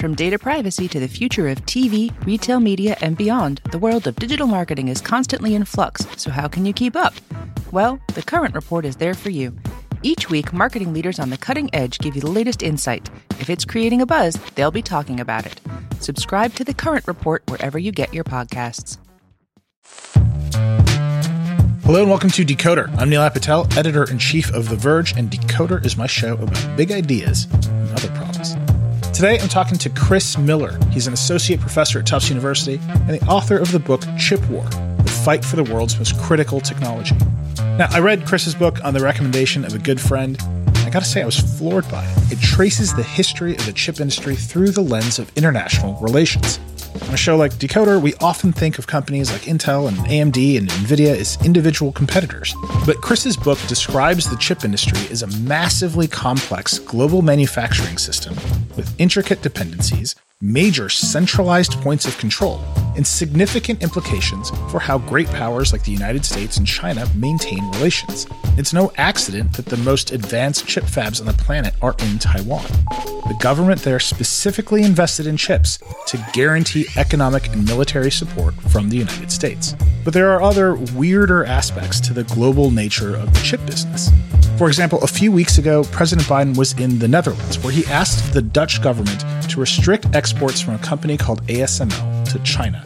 From data privacy to the future of TV, retail media, and beyond, the world of digital marketing is constantly in flux, so how can you keep up? Well, the Current Report is there for you. Each week, marketing leaders on the cutting edge give you the latest insight. If it's creating a buzz, they'll be talking about it. Subscribe to the Current Report wherever you get your podcasts. Hello and welcome to Decoder. I'm Nilay Patel, editor in chief of The Verge, and Decoder is my show about big ideas and other problems. Today I'm talking to Chris Miller. He's an associate professor at Tufts University and the author of the book Chip War The Fight for the World's Most Critical Technology. Now, I read Chris's book on the recommendation of a good friend. I gotta say, I was floored by it. It traces the history of the chip industry through the lens of international relations. On a show like Decoder, we often think of companies like Intel and AMD and Nvidia as individual competitors. But Chris's book describes the chip industry as a massively complex global manufacturing system with intricate dependencies, major centralized points of control, and significant implications for how great powers like the United States and China maintain relations. It's no accident that the most advanced chip fabs on the planet are in Taiwan. The government there specifically invested in chips to guarantee economic and military support from the United States. But there are other weirder aspects to the global nature of the chip business. For example, a few weeks ago, President Biden was in the Netherlands, where he asked the Dutch government to restrict exports from a company called ASML to China.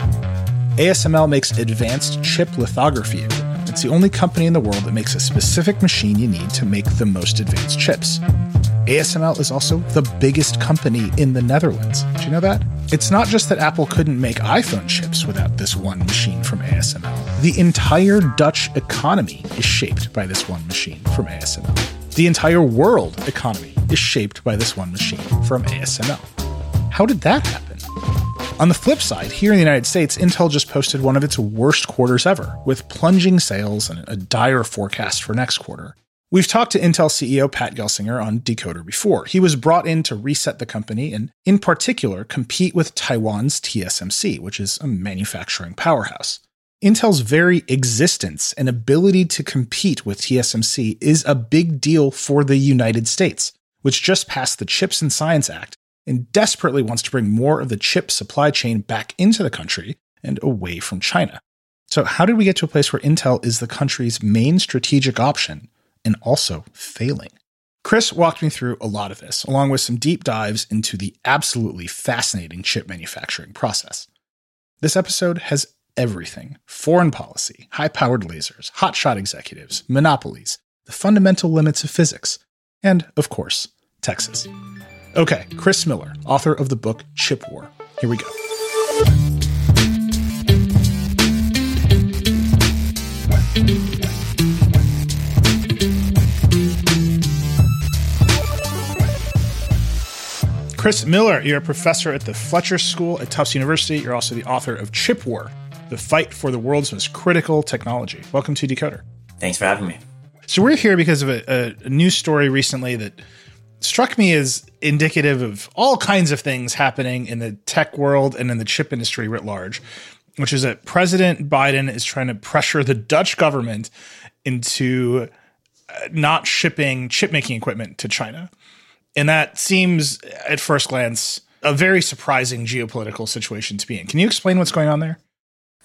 ASML makes advanced chip lithography. It's the only company in the world that makes a specific machine you need to make the most advanced chips. ASML is also the biggest company in the Netherlands. Did you know that? It's not just that Apple couldn't make iPhone chips without this one machine from ASML. The entire Dutch economy is shaped by this one machine from ASML. The entire world economy is shaped by this one machine from ASML. How did that happen? On the flip side, here in the United States, Intel just posted one of its worst quarters ever, with plunging sales and a dire forecast for next quarter. We've talked to Intel CEO Pat Gelsinger on Decoder before. He was brought in to reset the company and, in particular, compete with Taiwan's TSMC, which is a manufacturing powerhouse. Intel's very existence and ability to compete with TSMC is a big deal for the United States, which just passed the CHIPS and Science Act and desperately wants to bring more of the chip supply chain back into the country and away from China. So, how did we get to a place where Intel is the country's main strategic option and also failing? Chris walked me through a lot of this, along with some deep dives into the absolutely fascinating chip manufacturing process. This episode has everything foreign policy, high powered lasers, hotshot executives, monopolies, the fundamental limits of physics, and, of course, Texas. Okay, Chris Miller, author of the book Chip War. Here we go. Chris Miller, you're a professor at the Fletcher School at Tufts University. You're also the author of Chip War, the fight for the world's most critical technology. Welcome to Decoder. Thanks for having me. So, we're here because of a, a news story recently that struck me as indicative of all kinds of things happening in the tech world and in the chip industry writ large, which is that President Biden is trying to pressure the Dutch government into uh, not shipping chip making equipment to China. And that seems, at first glance, a very surprising geopolitical situation to be in. Can you explain what's going on there?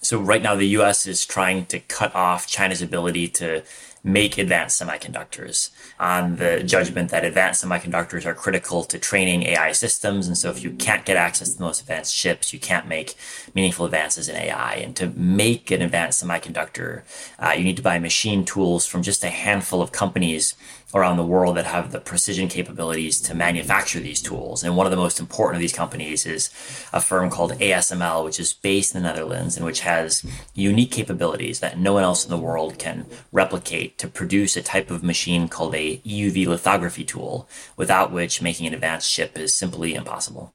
So, right now, the US is trying to cut off China's ability to make advanced semiconductors on the judgment that advanced semiconductors are critical to training AI systems. And so if you can't get access to the most advanced chips, you can't make meaningful advances in AI. And to make an advanced semiconductor, uh, you need to buy machine tools from just a handful of companies around the world that have the precision capabilities to manufacture these tools. And one of the most important of these companies is a firm called ASML, which is based in the Netherlands and which has unique capabilities that no one else in the world can replicate to produce a type of machine called a EUV lithography tool, without which making an advanced chip is simply impossible.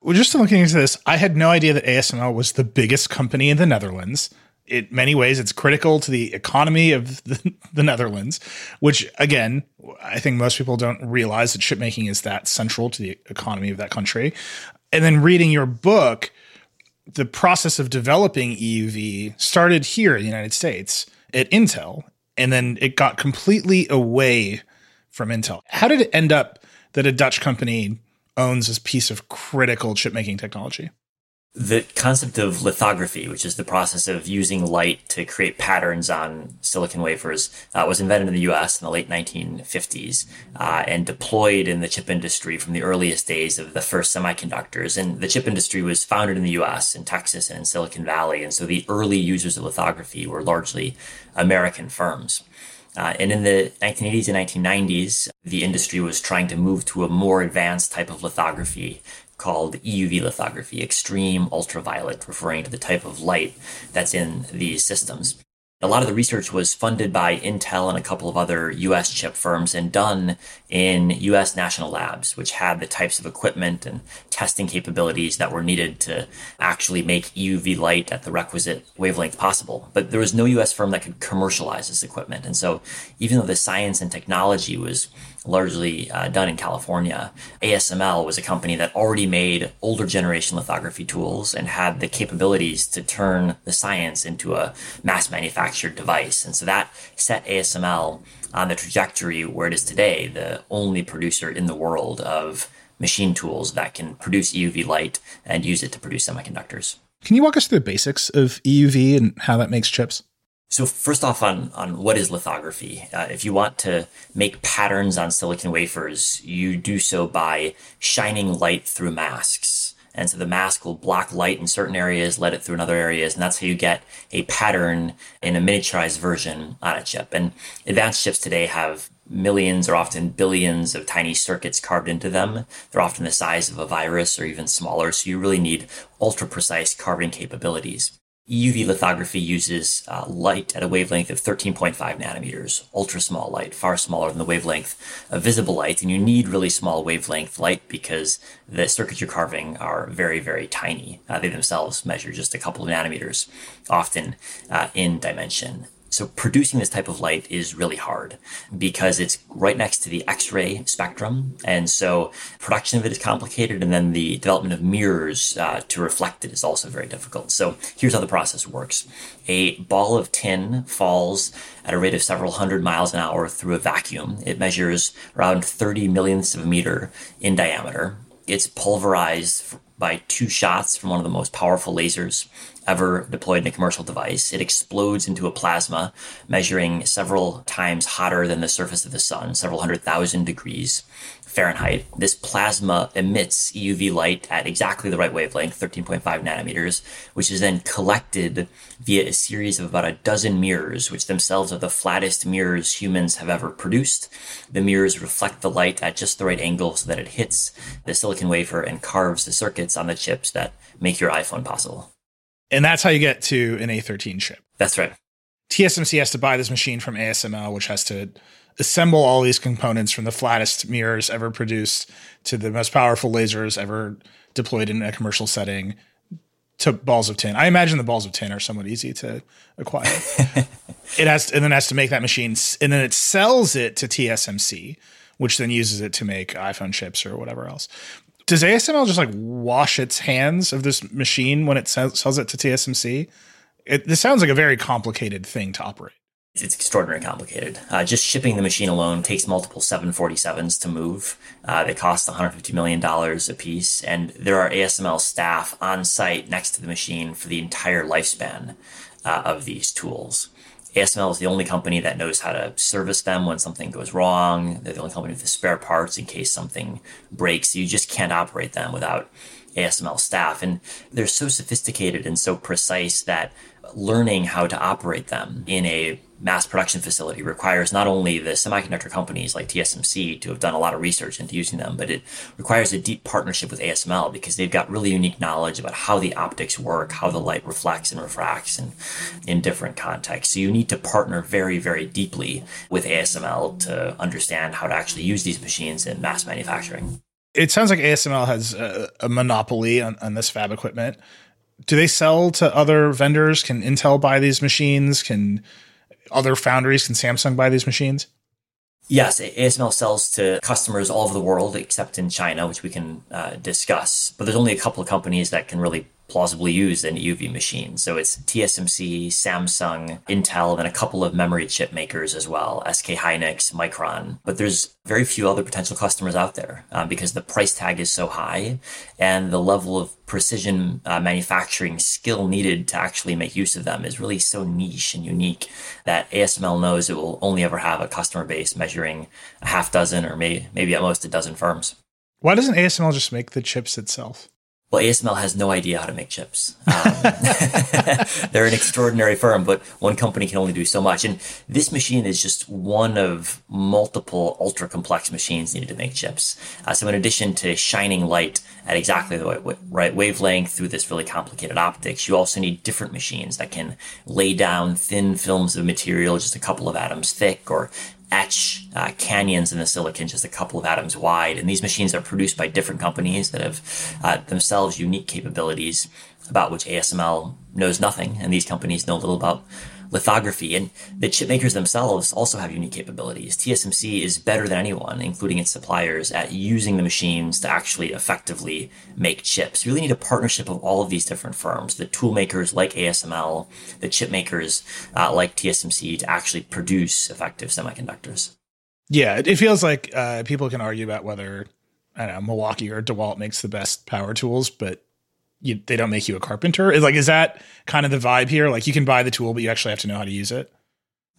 Well, just looking into this, I had no idea that ASML was the biggest company in the Netherlands in many ways, it's critical to the economy of the, the, Netherlands, which again, I think most people don't realize that chip making is that central to the economy of that country. And then reading your book, the process of developing EUV started here in the United States at Intel, and then it got completely away from Intel. How did it end up that a Dutch company owns this piece of critical chip making technology? The concept of lithography, which is the process of using light to create patterns on silicon wafers, uh, was invented in the US in the late 1950s uh, and deployed in the chip industry from the earliest days of the first semiconductors. And the chip industry was founded in the US, in Texas, and in Silicon Valley. And so the early users of lithography were largely American firms. Uh, and in the 1980s and 1990s, the industry was trying to move to a more advanced type of lithography called EUV lithography, extreme ultraviolet, referring to the type of light that's in these systems. A lot of the research was funded by Intel and a couple of other US chip firms and done in US national labs, which had the types of equipment and testing capabilities that were needed to actually make EUV light at the requisite wavelength possible. But there was no US firm that could commercialize this equipment. And so even though the science and technology was largely uh, done in California. ASML was a company that already made older generation lithography tools and had the capabilities to turn the science into a mass manufactured device. And so that set ASML on the trajectory where it is today, the only producer in the world of machine tools that can produce EUV light and use it to produce semiconductors. Can you walk us through the basics of EUV and how that makes chips? So first off, on on what is lithography? Uh, if you want to make patterns on silicon wafers, you do so by shining light through masks. And so the mask will block light in certain areas, let it through in other areas, and that's how you get a pattern in a miniaturized version on a chip. And advanced chips today have millions or often billions of tiny circuits carved into them. They're often the size of a virus or even smaller, so you really need ultra precise carving capabilities. EUV lithography uses uh, light at a wavelength of 13.5 nanometers, ultra small light, far smaller than the wavelength of visible light. And you need really small wavelength light because the circuits you're carving are very, very tiny. Uh, they themselves measure just a couple of nanometers, often uh, in dimension. So producing this type of light is really hard because it's right next to the X-ray spectrum, and so production of it is complicated, and then the development of mirrors uh, to reflect it is also very difficult. So here's how the process works: a ball of tin falls at a rate of several hundred miles an hour through a vacuum. It measures around 30 millionths of a meter in diameter. It's pulverized by two shots from one of the most powerful lasers ever deployed in a commercial device. It explodes into a plasma measuring several times hotter than the surface of the sun, several hundred thousand degrees Fahrenheit. This plasma emits EUV light at exactly the right wavelength, 13.5 nanometers, which is then collected via a series of about a dozen mirrors, which themselves are the flattest mirrors humans have ever produced. The mirrors reflect the light at just the right angle so that it hits the silicon wafer and carves the circuits on the chips that make your iPhone possible. And that's how you get to an A13 chip. That's right. TSMC has to buy this machine from ASML, which has to assemble all these components from the flattest mirrors ever produced to the most powerful lasers ever deployed in a commercial setting to balls of tin. I imagine the balls of tin are somewhat easy to acquire. it has, to, and then has to make that machine, and then it sells it to TSMC, which then uses it to make iPhone chips or whatever else does ASML just like wash its hands of this machine when it sells it to TSMC? It, this sounds like a very complicated thing to operate. It's extraordinarily complicated. Uh, just shipping the machine alone takes multiple 747s to move. Uh, they cost $150 million a piece, and there are ASML staff on site next to the machine for the entire lifespan uh, of these tools. ASML is the only company that knows how to service them when something goes wrong. They're the only company with the spare parts in case something breaks. You just can't operate them without ASML staff. And they're so sophisticated and so precise that learning how to operate them in a mass production facility requires not only the semiconductor companies like TSMC to have done a lot of research into using them, but it requires a deep partnership with ASML because they've got really unique knowledge about how the optics work, how the light reflects and refracts and in different contexts. So you need to partner very, very deeply with ASML to understand how to actually use these machines in mass manufacturing. It sounds like ASML has a, a monopoly on, on this fab equipment. Do they sell to other vendors? Can Intel buy these machines? Can other foundries? Can Samsung buy these machines? Yes, ASML sells to customers all over the world except in China, which we can uh, discuss. But there's only a couple of companies that can really plausibly use an EUV machine. So it's TSMC, Samsung, Intel, and a couple of memory chip makers as well, SK Hynix, Micron. But there's very few other potential customers out there uh, because the price tag is so high and the level of precision uh, manufacturing skill needed to actually make use of them is really so niche and unique that ASML knows it will only ever have a customer base measuring a half dozen or may, maybe at most a dozen firms. Why doesn't ASML just make the chips itself? Well, ASML has no idea how to make chips. Um, they're an extraordinary firm, but one company can only do so much. And this machine is just one of multiple ultra complex machines needed to make chips. Uh, so, in addition to shining light at exactly the right wavelength through this really complicated optics, you also need different machines that can lay down thin films of material just a couple of atoms thick or etch uh, canyons in the silicon just a couple of atoms wide. And these machines are produced by different companies that have uh, themselves unique capabilities about which ASML knows nothing. And these companies know little about lithography. And the chip makers themselves also have unique capabilities. TSMC is better than anyone, including its suppliers, at using the machines to actually effectively make chips. You really need a partnership of all of these different firms, the tool makers like ASML, the chip makers uh, like TSMC to actually produce effective semiconductors. Yeah, it feels like uh, people can argue about whether I don't know Milwaukee or DeWalt makes the best power tools, but you, they don't make you a carpenter. Is like is that kind of the vibe here? Like you can buy the tool, but you actually have to know how to use it.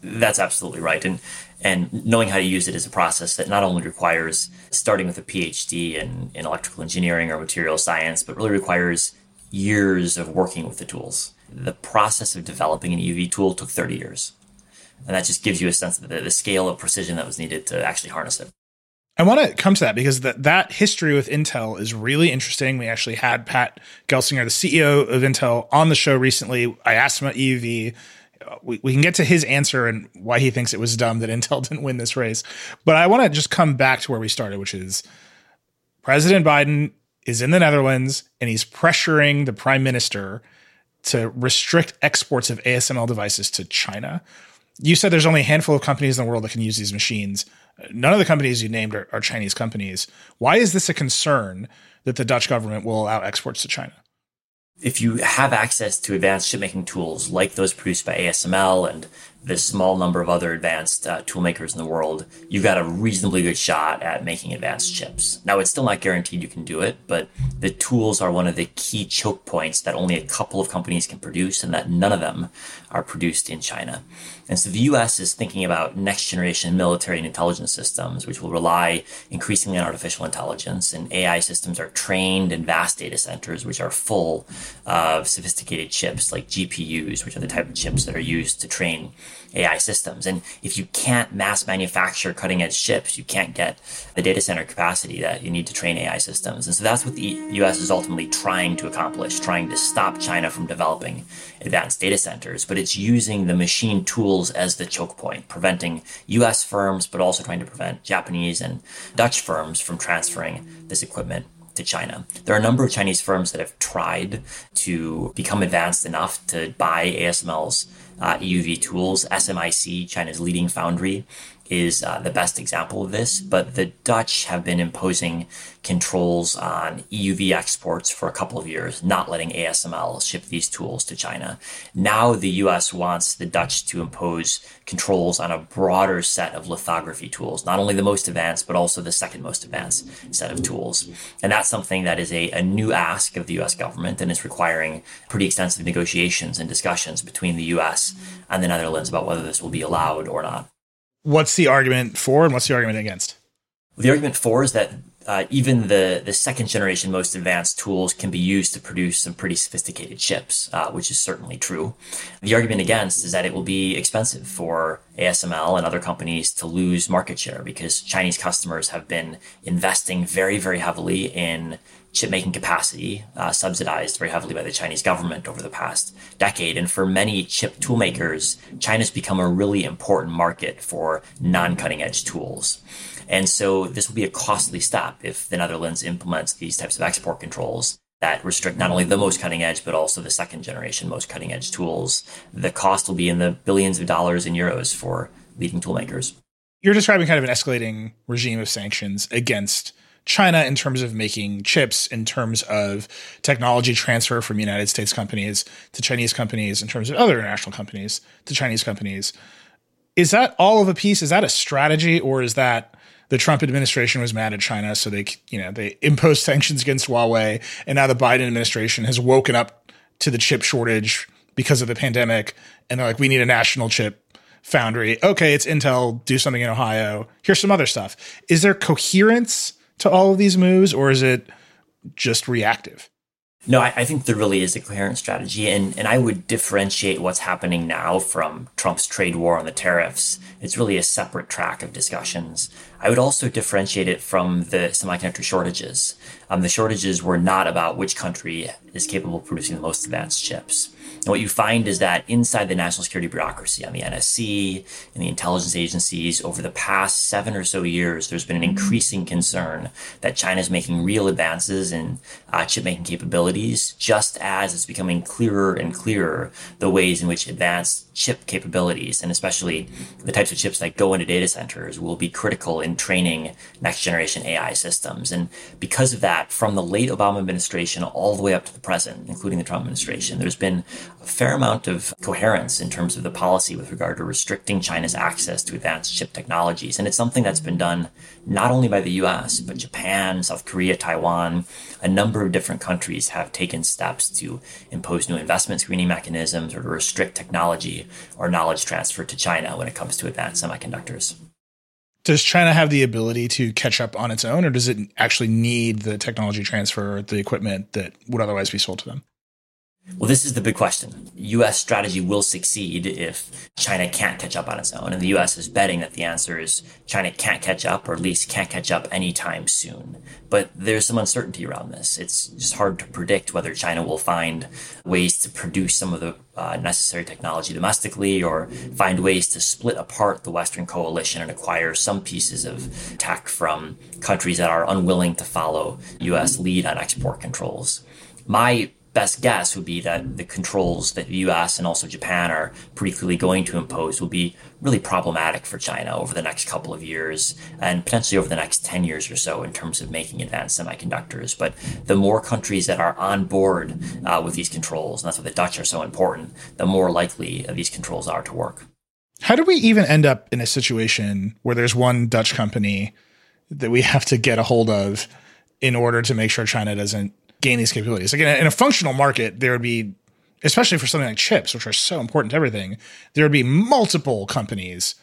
That's absolutely right, and and knowing how to use it is a process that not only requires starting with a PhD in, in electrical engineering or material science, but really requires years of working with the tools. The process of developing an EUV tool took 30 years. And that just gives you a sense of the, the scale of precision that was needed to actually harness it. I want to come to that because that that history with Intel is really interesting. We actually had Pat Gelsinger, the CEO of Intel, on the show recently. I asked him about EUV. We, we can get to his answer and why he thinks it was dumb that Intel didn't win this race. But I want to just come back to where we started, which is President Biden is in the Netherlands and he's pressuring the prime minister to restrict exports of ASML devices to China. You said there's only a handful of companies in the world that can use these machines. None of the companies you named are, are Chinese companies. Why is this a concern that the Dutch government will allow exports to China? If you have access to advanced chipmaking tools like those produced by ASML and the small number of other advanced uh, in the world, you've got a reasonably good shot at making advanced chips. Now, it's still not guaranteed you can do it, but the tools are one of the key choke points that only a couple of companies can produce and that none of them are produced in China. And so the US is thinking about next generation military and intelligence systems, which will rely increasingly on artificial intelligence. And AI systems are trained in vast data centers, which are full of sophisticated chips like GPUs, which are the type of chips that are used to train AI systems. And if you can't mass manufacture cutting edge chips, you can't get the data center capacity that you need to train AI systems. And so that's what the US is ultimately trying to accomplish, trying to stop China from developing advanced data centers. But it's using the machine tools as the choke point, preventing US firms, but also trying to prevent Japanese and Dutch firms from transferring this equipment to China. There are a number of Chinese firms that have tried to become advanced enough to buy ASML's uh, EUV tools. SMIC, China's leading foundry, is uh, the best example of this, but the Dutch have been imposing controls on EUV exports for a couple of years, not letting ASML ship these tools to China. Now the US wants the Dutch to impose controls on a broader set of lithography tools, not only the most advanced, but also the second most advanced set of tools. And that's something that is a, a new ask of the US government and is requiring pretty extensive negotiations and discussions between the US and the Netherlands about whether this will be allowed or not what's the argument for and what's the argument against? The argument for is that uh, even the, the second generation most advanced tools can be used to produce some pretty sophisticated chips, uh, which is certainly true. The argument against is that it will be expensive for ASML and other companies to lose market share because Chinese customers have been investing very, very heavily in chip making capacity, uh, subsidized very heavily by the Chinese government over the past decade. And for many chip tool makers, China's become a really important market for non cutting edge tools. And so this will be a costly step if the Netherlands implements these types of export controls that restrict not only the most cutting edge, but also the second generation most cutting edge tools. The cost will be in the billions of dollars and euros for leading tool makers. You're describing kind of an escalating regime of sanctions against China in terms of making chips, in terms of technology transfer from United States companies to Chinese companies, in terms of other international companies to Chinese companies. Is that all of a piece? Is that a strategy, or is that the Trump administration was mad at China, so they you know they imposed sanctions against Huawei, and now the Biden administration has woken up to the chip shortage because of the pandemic, and they're like, we need a national chip foundry. Okay, it's Intel. Do something in Ohio. Here's some other stuff. Is there coherence to all of these moves, or is it just reactive? No, I, I, think there really is a coherent strategy, and, and I would differentiate what's happening now from Trump's trade war on the tariffs. It's really a separate track of discussions. I would also differentiate it from the semiconductor shortages. Um, the shortages were not about which country is capable of producing the most advanced chips. And what you find is that inside the national security bureaucracy, on the NSC and the intelligence agencies, over the past seven or so years, there's been an increasing concern that China is making real advances in uh, chip making capabilities, just as it's becoming clearer and clearer the ways in which advanced chip capabilities, and especially the types of chips that go into data centers, will be critical in training next generation AI systems. And because of that, from the late Obama administration all the way up to the present, including the Trump administration, there's been fair amount of coherence in terms of the policy with regard to restricting China's access to advanced chip technologies. And it's something that's been done not only by the US, but Japan, South Korea, Taiwan. A number of different countries have taken steps to impose new investment screening mechanisms or to restrict technology or knowledge transfer to China when it comes to advanced semiconductors. Does China have the ability to catch up on its own, or does it actually need the technology transfer, the equipment that would otherwise be sold to them? Well, this is the big question. U.S. strategy will succeed if China can't catch up on its own. And the U.S. is betting that the answer is China can't catch up, or at least can't catch up anytime soon. But there's some uncertainty around this. It's just hard to predict whether China will find ways to produce some of the uh, necessary technology domestically or find ways to split apart the Western coalition and acquire some pieces of tech from countries that are unwilling to follow U.S. lead on export controls. My best guess would be that the controls that the US and also Japan are pretty clearly going to impose will be really problematic for China over the next couple of years and potentially over the next 10 years or so in terms of making advanced semiconductors. But the more countries that are on board uh, with these controls, and that's why the Dutch are so important, the more likely these controls are to work. How do we even end up in a situation where there's one Dutch company that we have to get a hold of in order to make sure China doesn't gain these capabilities. Like in a, functional market, there would be, especially for something like chips, which are so important to everything, there would be multiple companies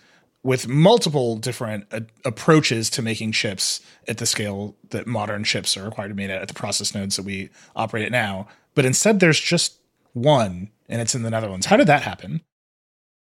with multiple different uh, approaches to making chips at the scale that modern chips are required to be made at, at the process nodes that we operate at now. But instead, there's just one, and it's in the Netherlands. How did that happen?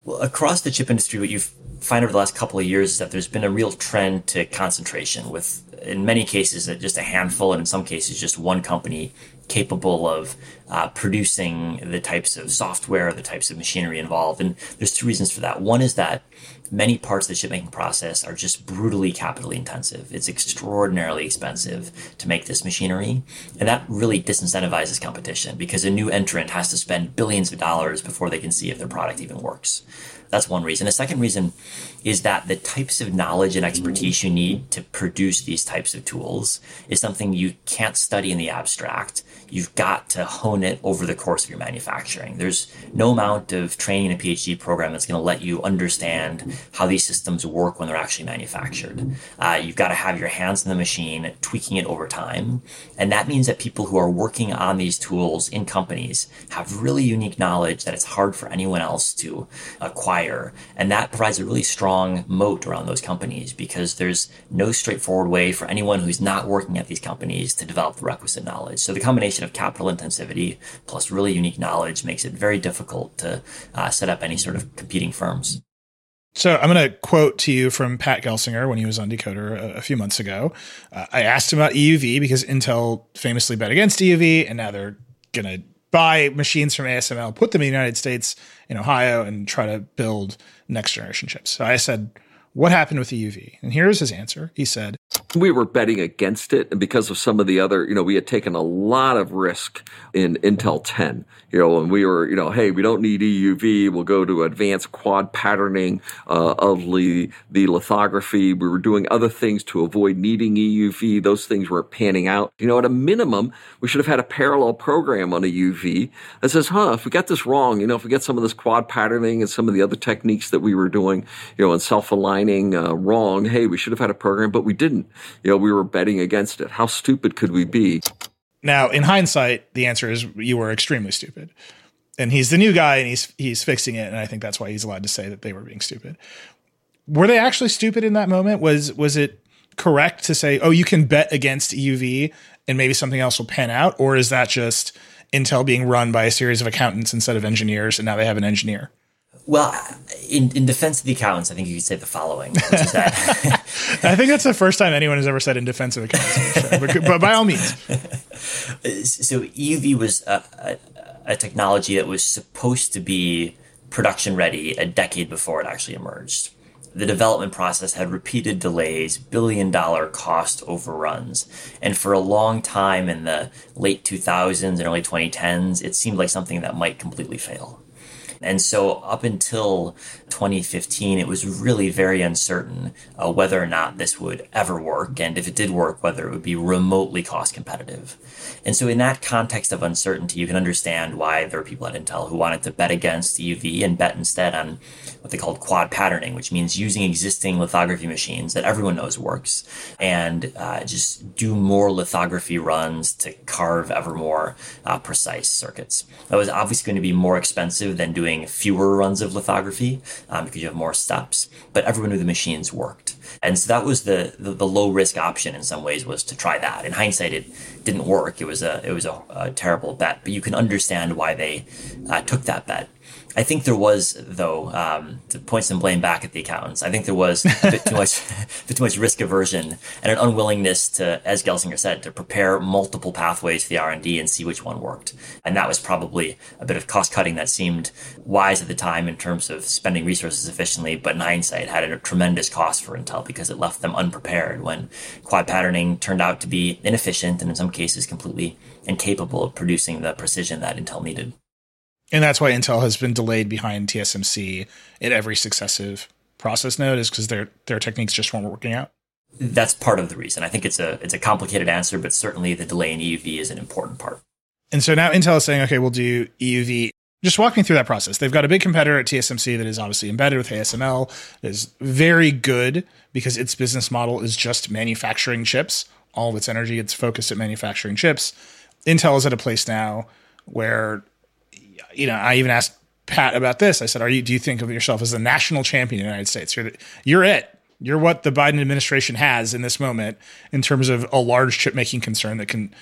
Well, across the chip industry, what you've find over the last couple of years is that there's been a real trend to concentration with in many cases just a handful and in some cases just one company capable of uh, producing the types of software the types of machinery involved. And there's two reasons for that. One is that many parts of the chip making process are just brutally capitally intensive it's extraordinarily expensive to make this machinery and that really disincentivizes competition because a new entrant has to spend billions of dollars before they can see if their product even works that's one reason. The second reason is that the types of knowledge and expertise you need to produce these types of tools is something you can't study in the abstract. You've got to hone it over the course of your manufacturing. There's no amount of training in a PhD program that's going to let you understand how these systems work when they're actually manufactured. Uh, you've got to have your hands in the machine, tweaking it over time. And that means that people who are working on these tools in companies have really unique knowledge that it's hard for anyone else to acquire. And that provides a really strong moat around those companies because there's no straightforward way for anyone who's not working at these companies to develop the requisite knowledge. So the combination of capital intensivity plus really unique knowledge makes it very difficult to uh, set up any sort of competing firms. So I'm going to quote to you from Pat Gelsinger when he was on Decoder a, a few months ago. Uh, I asked him about EUV because Intel famously bet against EUV, and now they're going to buy machines from ASML, put them in the United States, in Ohio, and try to build next generation chips. So I said, "What happened with EUV?" And here's his answer. He said, we were betting against it and because of some of the other you know we had taken a lot of risk in intel 10 you know and we were you know hey we don't need euv we'll go to advanced quad patterning uh, of the, the lithography. We were doing other things to avoid needing euv those things weren't panning out. You know at a minimum we should have had a parallel program on euv that says huh if we got this wrong you know if we get some of this quad patterning and some of the other techniques that we were doing you know and self-aligning uh, wrong hey we should have had a program but we didn't you know, we were betting against it. How stupid could we be? Now, in hindsight, the answer is you were extremely stupid. And he's the new guy and he's he's fixing it and I think that's why he's allowed to say that they were being stupid. Were they actually stupid in that moment? Was was it correct to say, "Oh, you can bet against EUV and maybe something else will pan out?" Or is that just Intel being run by a series of accountants instead of engineers and now they have an engineer? Well, in, in defense of the accountants, I think you could say the following, which is that I think that's the first time anyone has ever said in defense of accountants. but, but, by all means. So EUV was a, a, a technology that was supposed to be production ready a decade before it actually emerged. The development process had repeated delays, billion dollar cost overruns. And for a long time in the late 2000s and early 2010s, it seemed like something that might completely fail. And so up until 2015, it was really very uncertain uh, whether or not this would ever work. And if it did work, whether it would be remotely cost competitive. And so in that context of uncertainty, you can understand why there were people at Intel who wanted to bet against EUV and bet instead on what they called quad patterning, which means using existing lithography machines that everyone knows works and uh, just do more lithography runs to carve ever more uh, precise circuits. That was obviously going to be more expensive than doing fewer runs of lithography um, because you have more steps, but everyone knew the machines worked. And so that was the, the, the low risk option in some ways was to try that. In hindsight, it didn't work. It was a it was a, a terrible bet, but you can understand why they uh, took that bet. I think there was, though, um, to point some blame back at the accountants. I think there was a bit too much, bit too much risk aversion and an unwillingness to, as Gelsinger said, to prepare multiple pathways for the R and D and see which one worked. And that was probably a bit of cost cutting that seemed wise at the time in terms of spending resources efficiently, but in hindsight had a tremendous cost for Intel because it left them unprepared when quad patterning turned out to be inefficient and in some cases completely incapable of producing the precision that Intel needed. And that's why Intel has been delayed behind TSMC at every successive process node is because their their techniques just weren't working out. That's part of the reason. I think it's a it's a complicated answer, but certainly the delay in EUV is an important part. And so now Intel is saying, okay, we'll do EUV. Just walk me through that process. They've got a big competitor at TSMC that is obviously embedded with ASML, that is very good because its business model is just manufacturing chips. All of its energy, it's focused at manufacturing chips. Intel is at a place now where you know, I even asked Pat about this. I said, "Are you? Do you think of yourself as a national champion in the United States? You're, you're it. You're what the Biden administration has in this moment in terms of a large chip making concern that can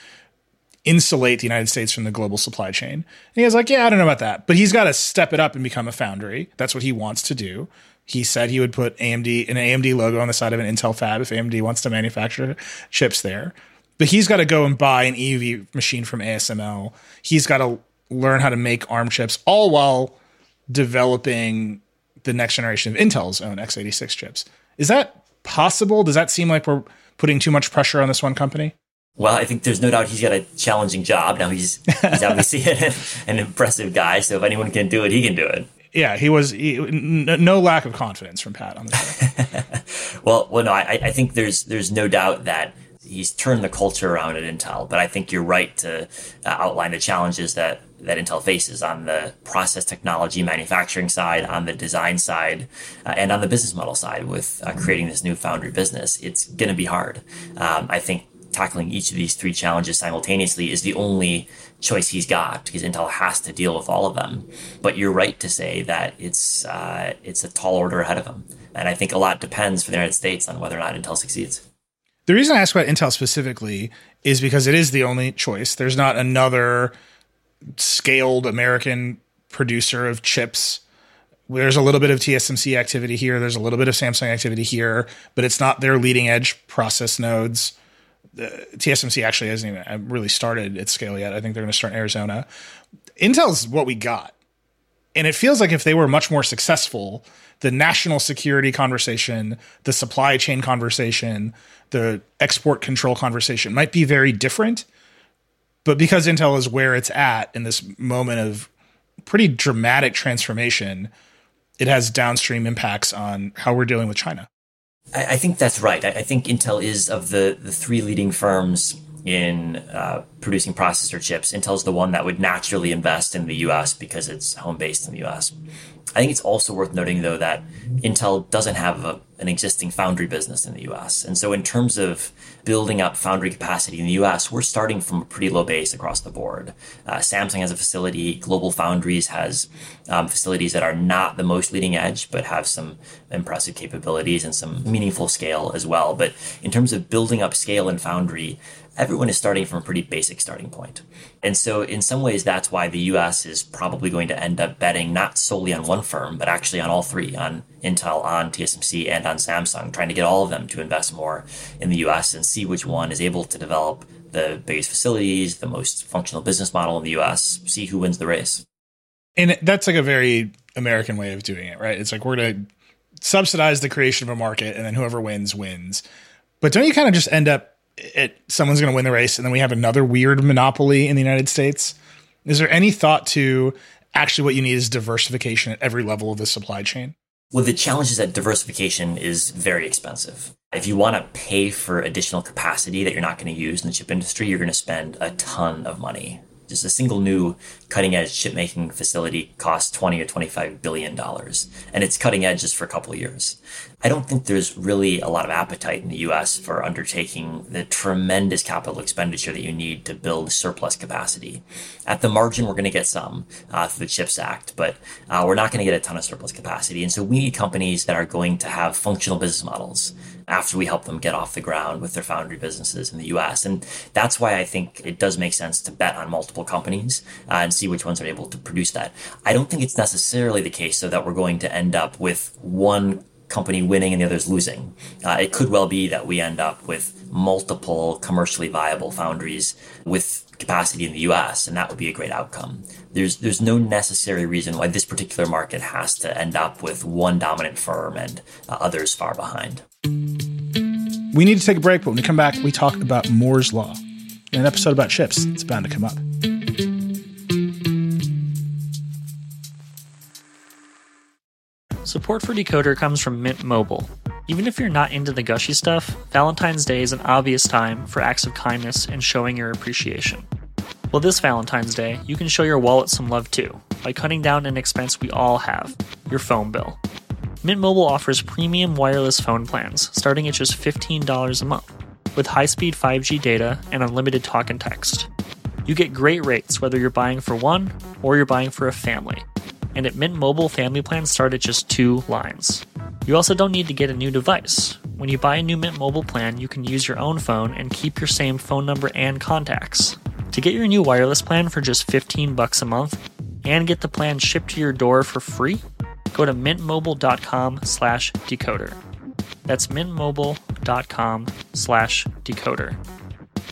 insulate the United States from the global supply chain." And he was like, "Yeah, I don't know about that, but he's got to step it up and become a foundry. That's what he wants to do." He said he would put AMD an AMD logo on the side of an Intel fab if AMD wants to manufacture chips there. But he's got to go and buy an EUV machine from ASML. He's got to learn how to make ARM chips, all while developing the next generation of Intel's own x86 chips. Is that possible? Does that seem like we're putting too much pressure on this one company? Well, I think there's no doubt he's got a challenging job. Now he's he's obviously an, an impressive guy. So if anyone can do it, he can do it. Yeah, he was he, no lack of confidence from Pat on this. well, well, no, I, I think there's there's no doubt that He's turned the culture around at Intel, but I think you're right to uh, outline the challenges that that Intel faces on the process technology manufacturing side, on the design side, uh, and on the business model side with uh, creating this new foundry business. It's going to be hard. Um, I think tackling each of these three challenges simultaneously is the only choice he's got because Intel has to deal with all of them. But you're right to say that it's uh, it's a tall order ahead of him, and I think a lot depends for the United States on whether or not Intel succeeds. The reason I ask about Intel specifically is because it is the only choice. There's not another scaled American producer of chips. There's a little bit of TSMC activity here. There's a little bit of Samsung activity here, but it's not their leading edge process nodes. TSMC actually hasn't even really started its scale yet. I think they're going to start in Arizona. Intel's what we got. And it feels like if they were much more successful, the national security conversation, the supply chain conversation, the export control conversation might be very different but because Intel is where it's at in this moment of pretty dramatic transformation, it has downstream impacts on how we're dealing with China. I, think that's right. I, think Intel is of the, the three leading firms in uh, producing processor chips. Intel's the one that would naturally invest in the US because it's home based in the US. I think it's also worth noting, though, that Intel doesn't have a, an existing foundry business in the US. And so, in terms of building up foundry capacity in the US, we're starting from a pretty low base across the board. Uh, Samsung has a facility, Global Foundries has um, facilities that are not the most leading edge, but have some impressive capabilities and some meaningful scale as well. But in terms of building up scale in foundry, everyone is starting from a pretty basic starting point. And so, in some ways, that's why the US is probably going to end up betting not solely on one firm, but actually on all three on Intel, on TSMC, and on Samsung, trying to get all of them to invest more in the US and see which one is able to develop the biggest facilities, the most functional business model in the US, see who wins the race. And that's like a very American way of doing it, right? It's like we're going to subsidize the creation of a market and then whoever wins, wins. But don't you kind of just end up it, someone's going to win the race, and then we have another weird monopoly in the United States. Is there any thought to actually what you need is diversification at every level of the supply chain? Well, the challenge is that diversification is very expensive. If you want to pay for additional capacity that you're not going to use in the chip industry, you're going to spend a ton of money. Just a single new cutting edge chip making facility costs 20 or 25 billion dollars, and it's cutting edge just for a couple years. I don't think there's really a lot of appetite in the US for undertaking the tremendous capital expenditure that you need to build surplus capacity. At the margin, we're going to get some uh, through the CHIPS Act, but uh, we're not going to get a ton of surplus capacity. And so we need companies that are going to have functional business models after we help them get off the ground with their foundry businesses in the US. And that's why I think it does make sense to bet on multiple companies uh, and see which ones are able to produce that. I don't think it's necessarily the case, so that we're going to end up with one company winning and the others losing. Uh, it could well be that we end up with multiple commercially viable foundries with capacity in the US, and that would be a great outcome. There's there's no necessary reason why this particular market has to end up with one dominant firm and uh, others far behind. We need to take a break, but when we come back, we talk about Moore's Law. In an episode about chips, it's bound to come up. Support for Decoder comes from Mint Mobile. Even if you're not into the gushy stuff, Valentine's Day is an obvious time for acts of kindness and showing your appreciation. Well, this Valentine's Day, you can show your wallet some love too by cutting down an expense we all have your phone bill. Mint Mobile offers premium wireless phone plans starting at just $15 a month with high speed 5G data and unlimited talk and text. You get great rates whether you're buying for one or you're buying for a family and at Mint Mobile, family plans start at just two lines. You also don't need to get a new device. When you buy a new Mint Mobile plan, you can use your own phone and keep your same phone number and contacts. To get your new wireless plan for just 15 bucks a month and get the plan shipped to your door for free, go to mintmobile.com slash decoder. That's mintmobile.com slash decoder.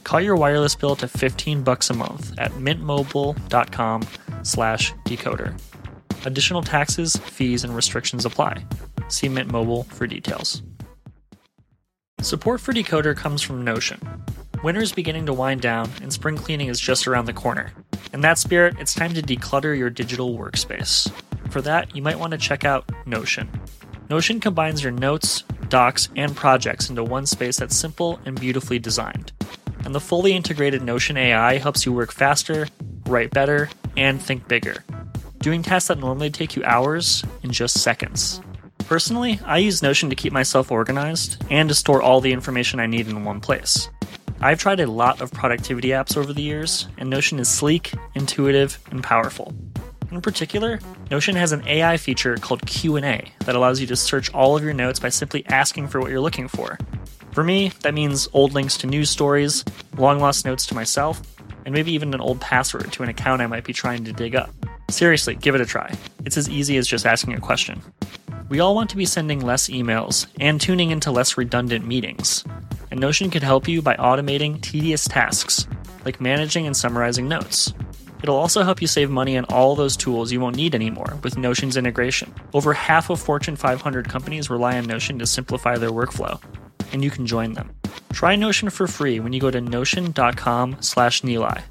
Call your wireless bill to 15 bucks a month at mintmobile.com slash decoder. Additional taxes, fees, and restrictions apply. See Mint Mobile for details. Support for Decoder comes from Notion. Winter is beginning to wind down, and spring cleaning is just around the corner. In that spirit, it's time to declutter your digital workspace. For that, you might want to check out Notion. Notion combines your notes, docs, and projects into one space that's simple and beautifully designed. And the fully integrated Notion AI helps you work faster, write better, and think bigger, doing tasks that normally take you hours in just seconds. Personally, I use Notion to keep myself organized and to store all the information I need in one place. I've tried a lot of productivity apps over the years, and Notion is sleek, intuitive, and powerful. In particular, Notion has an AI feature called Q&A that allows you to search all of your notes by simply asking for what you're looking for. For me, that means old links to news stories, long lost notes to myself, and maybe even an old password to an account I might be trying to dig up. Seriously, give it a try. It's as easy as just asking a question. We all want to be sending less emails and tuning into less redundant meetings. And Notion could help you by automating tedious tasks, like managing and summarizing notes. It'll also help you save money on all those tools you won't need anymore with Notion's integration. Over half of Fortune 500 companies rely on Notion to simplify their workflow, and you can join them. Try Notion for free when you go to notion.com slash Nilay.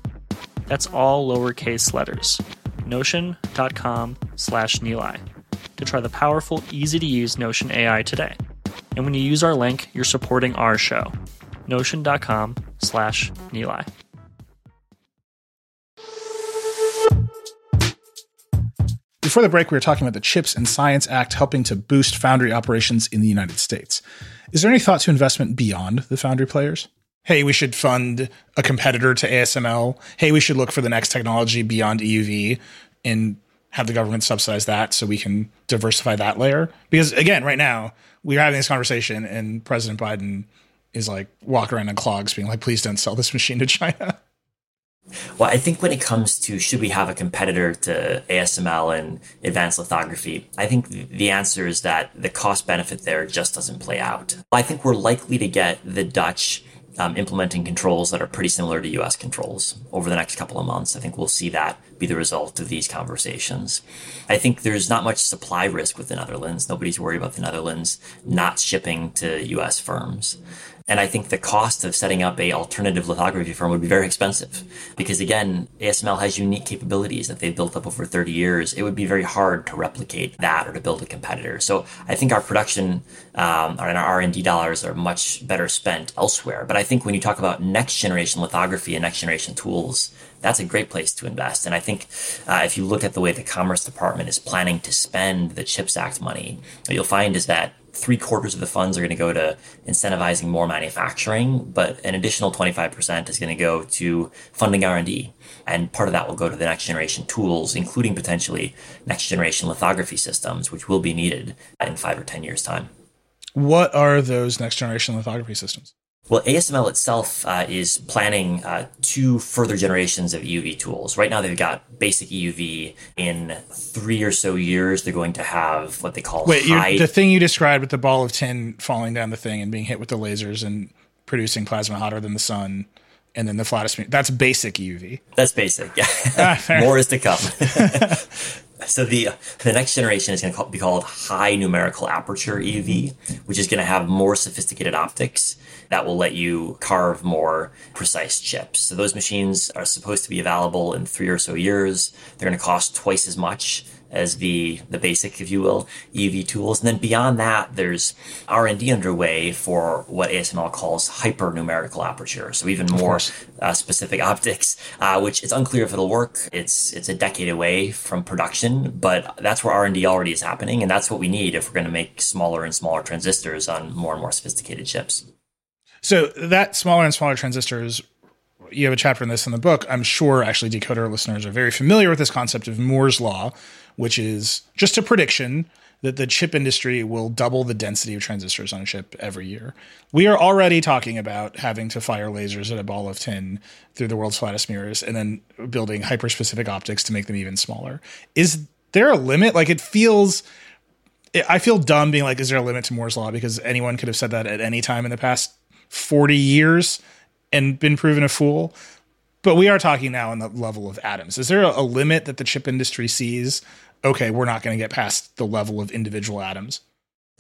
That's all lowercase letters. Notion.com slash Nilay to try the powerful, easy to use Notion AI today. And when you use our link, you're supporting our show. Notion.com slash Nilay. Before the break, we were talking about the CHIPS and Science Act helping to boost foundry operations in the United States. Is there any thought to investment beyond the foundry players? Hey, we should fund a competitor to ASML. Hey, we should look for the next technology beyond EUV and have the government subsidize that so we can diversify that layer. Because again, right now, we're having this conversation and President Biden is like walking around in clogs being like, please don't sell this machine to China. Well, I think when it comes to should we have a competitor to ASML and advanced lithography, I think the answer is that the cost benefit there just doesn't play out. I think we're likely to get the Dutch um, implementing controls that are pretty similar to US controls over the next couple of months. I think we'll see that be the result of these conversations. I think there's not much supply risk with the Netherlands. Nobody's worried about the Netherlands not shipping to US firms. And I think the cost of setting up a alternative lithography firm would be very expensive because again, ASML has unique capabilities that they've built up over 30 years. It would be very hard to replicate that or to build a competitor. So I think our production um, and our R&D dollars are much better spent elsewhere. But I think when you talk about next generation lithography and next generation tools, that's a great place to invest. And I think uh, if you look at the way the Commerce Department is planning to spend the CHIPS Act money, what you'll find is that three quarters of the funds are going to go to incentivizing more manufacturing, but an additional 25% is going to go to funding R&D. And part of that will go to the next generation tools, including potentially next generation lithography systems, which will be needed in five or 10 years time. What are those next generation lithography systems? Well, ASML itself uh, is planning uh, two further generations of EUV tools. Right now, they've got basic EUV. In three or so years, they're going to have what they call Wait, high. the thing you described with the ball of tin falling down the thing and being hit with the lasers and producing plasma hotter than the sun, and then the flattest. That's basic EUV. That's basic. Yeah, ah, more is to come. So the the next generation is going to be called high numerical aperture EUV, which is going to have more sophisticated optics that will let you carve more precise chips. So those machines are supposed to be available in three or so years. They're going to cost twice as much as the the basic, if you will, EUV tools. And then beyond that, there's R and D underway for what ASML calls hyper numerical aperture. So even more uh, specific optics, uh, which it's unclear if it'll work. It's it's a decade away from production, but that's where R and D already is happening, and that's what we need if we're going to make smaller and smaller transistors on more and more sophisticated chips. So that smaller and smaller transistors you have a chapter in this in the book. I'm sure actually decoder listeners are very familiar with this concept of Moore's law, which is just a prediction that the chip industry will double the density of transistors on a chip every year. We are already talking about having to fire lasers at a ball of tin through the world's flattest mirrors and then building hyper-specific optics to make them even smaller. Is there a limit? Like it feels I feel dumb being like is there a limit to Moore's law because anyone could have said that at any time in the past 40 years and been proven a fool. But we are talking now on the level of atoms. Is there a, a limit that the chip industry sees? Okay, we're not going to get past the level of individual atoms.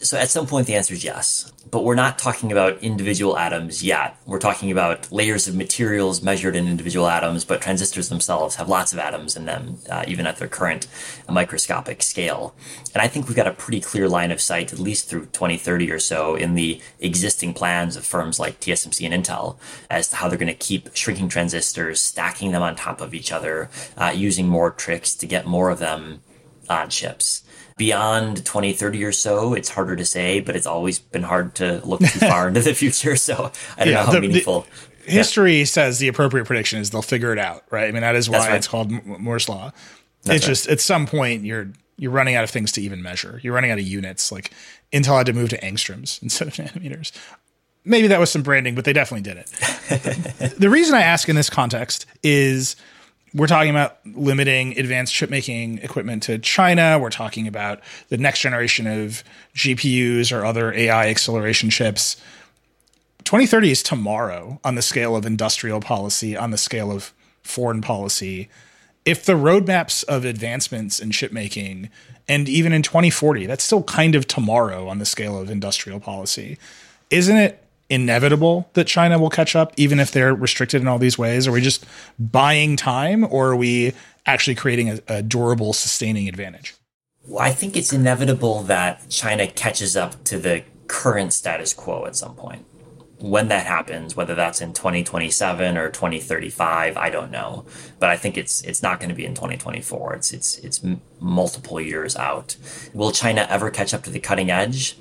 So at some point, the answer is yes. But we're not talking about individual atoms yet. We're talking about layers of materials measured in individual atoms, but transistors themselves have lots of atoms in them, uh, even at their current microscopic scale. And I think we've got a pretty clear line of sight, at least through 2030 or so, in the existing plans of firms like TSMC and Intel as to how they're going to keep shrinking transistors, stacking them on top of each other, uh, using more tricks to get more of them on chips beyond 2030 or so, it's harder to say, but it's always been hard to look too far into the future. So I don't yeah, know how the, meaningful. The, history yeah. says the appropriate prediction is they'll figure it out, right? I mean, that is why right. it's called Moore's law. That's it's right. just at some point you're you're running out of things to even measure. You're running out of units. Like Intel had to move to angstroms instead of nanometers. Maybe that was some branding, but they definitely did it. the reason I ask in this context is we're talking about limiting advanced chip making equipment to China. We're talking about the next generation of GPUs or other AI acceleration chips. 2030 is tomorrow on the scale of industrial policy, on the scale of foreign policy. If the roadmaps of advancements in chip making, and even in 2040, that's still kind of tomorrow on the scale of industrial policy. Isn't it inevitable that China will catch up, even if they're restricted in all these ways? Are we just buying time, or are we actually creating a, a durable, sustaining advantage? Well, I think it's inevitable that China catches up to the current status quo at some point. When that happens, whether that's in 2027 or 2035, I don't know. But I think it's it's not going to be in 2024. It's it's it's multiple years out. Will China ever catch up to the cutting edge?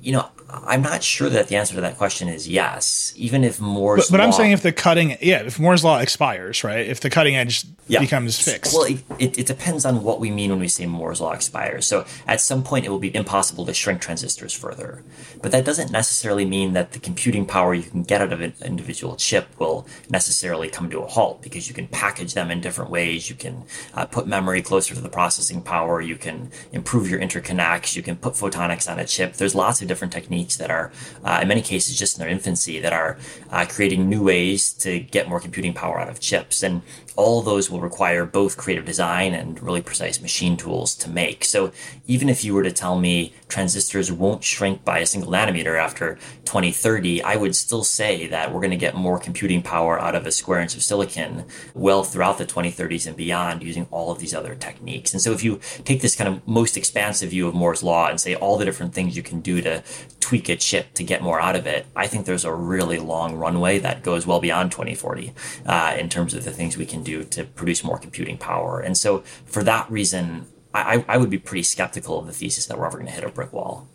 You know, I'm not sure that the answer to that question is yes. Even if Moore's but, but law, I'm saying if the cutting, yeah, if Moore's law expires, right? If the cutting edge yeah. becomes fixed. Well, it, it, it, depends on what we mean when we say Moore's law expires. So at some point, it will be impossible to shrink transistors further. But that doesn't necessarily mean that the computing power you can get out of an individual chip will necessarily come to a halt because you can package them in different ways. You can uh, put memory closer to the processing power. You can improve your interconnects. You can put photonics on a chip. There's lots of different techniques techniques that are, uh, in many cases, just in their infancy, that are uh, creating new ways to get more computing power out of chips. And all those will require both creative design and really precise machine tools to make. So even if you were to tell me transistors won't shrink by a single nanometer after 2030, I would still say that we're going to get more computing power out of a square inch of silicon well throughout the 2030s and beyond using all of these other techniques. And so if you take this kind of most expansive view of Moore's law and say all the different things you can do to tweak a chip to get more out of it, I think there's a really long runway that goes well beyond 2040 uh, in terms of the things we can do to produce more computing power. And so for that reason, I, I would be pretty skeptical of the thesis that we're ever going to hit a brick wall.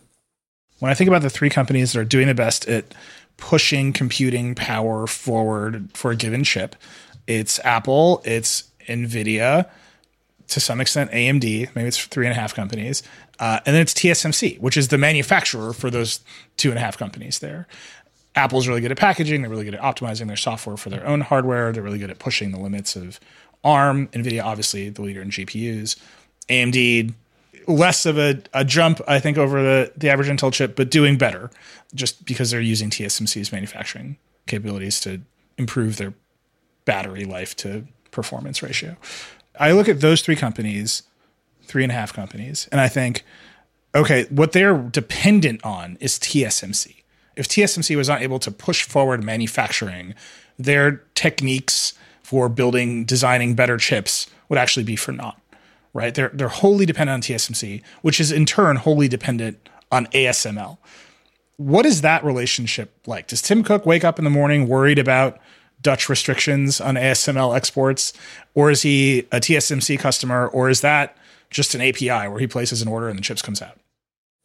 When I think about the three companies that are doing the best at pushing computing power forward for a given chip, it's Apple, it's NVIDIA, to some extent AMD, maybe it's three and a half companies, uh, and then it's TSMC, which is the manufacturer for those two and a half companies there. Apple's really good at packaging. They're really good at optimizing their software for their own hardware. They're really good at pushing the limits of ARM. NVIDIA, obviously, the leader in GPUs. AMD, less of a, a jump, I think, over the, the average Intel chip, but doing better just because they're using TSMC's manufacturing capabilities to improve their battery life to performance ratio. I look at those three companies, three and a half companies, and I think, okay, what they're dependent on is TSMC if TSMC was not able to push forward manufacturing, their techniques for building, designing better chips would actually be for naught, right? They're, they're wholly dependent on TSMC, which is in turn wholly dependent on ASML. What is that relationship like? Does Tim Cook wake up in the morning worried about Dutch restrictions on ASML exports? Or is he a TSMC customer? Or is that just an API where he places an order and the chips comes out?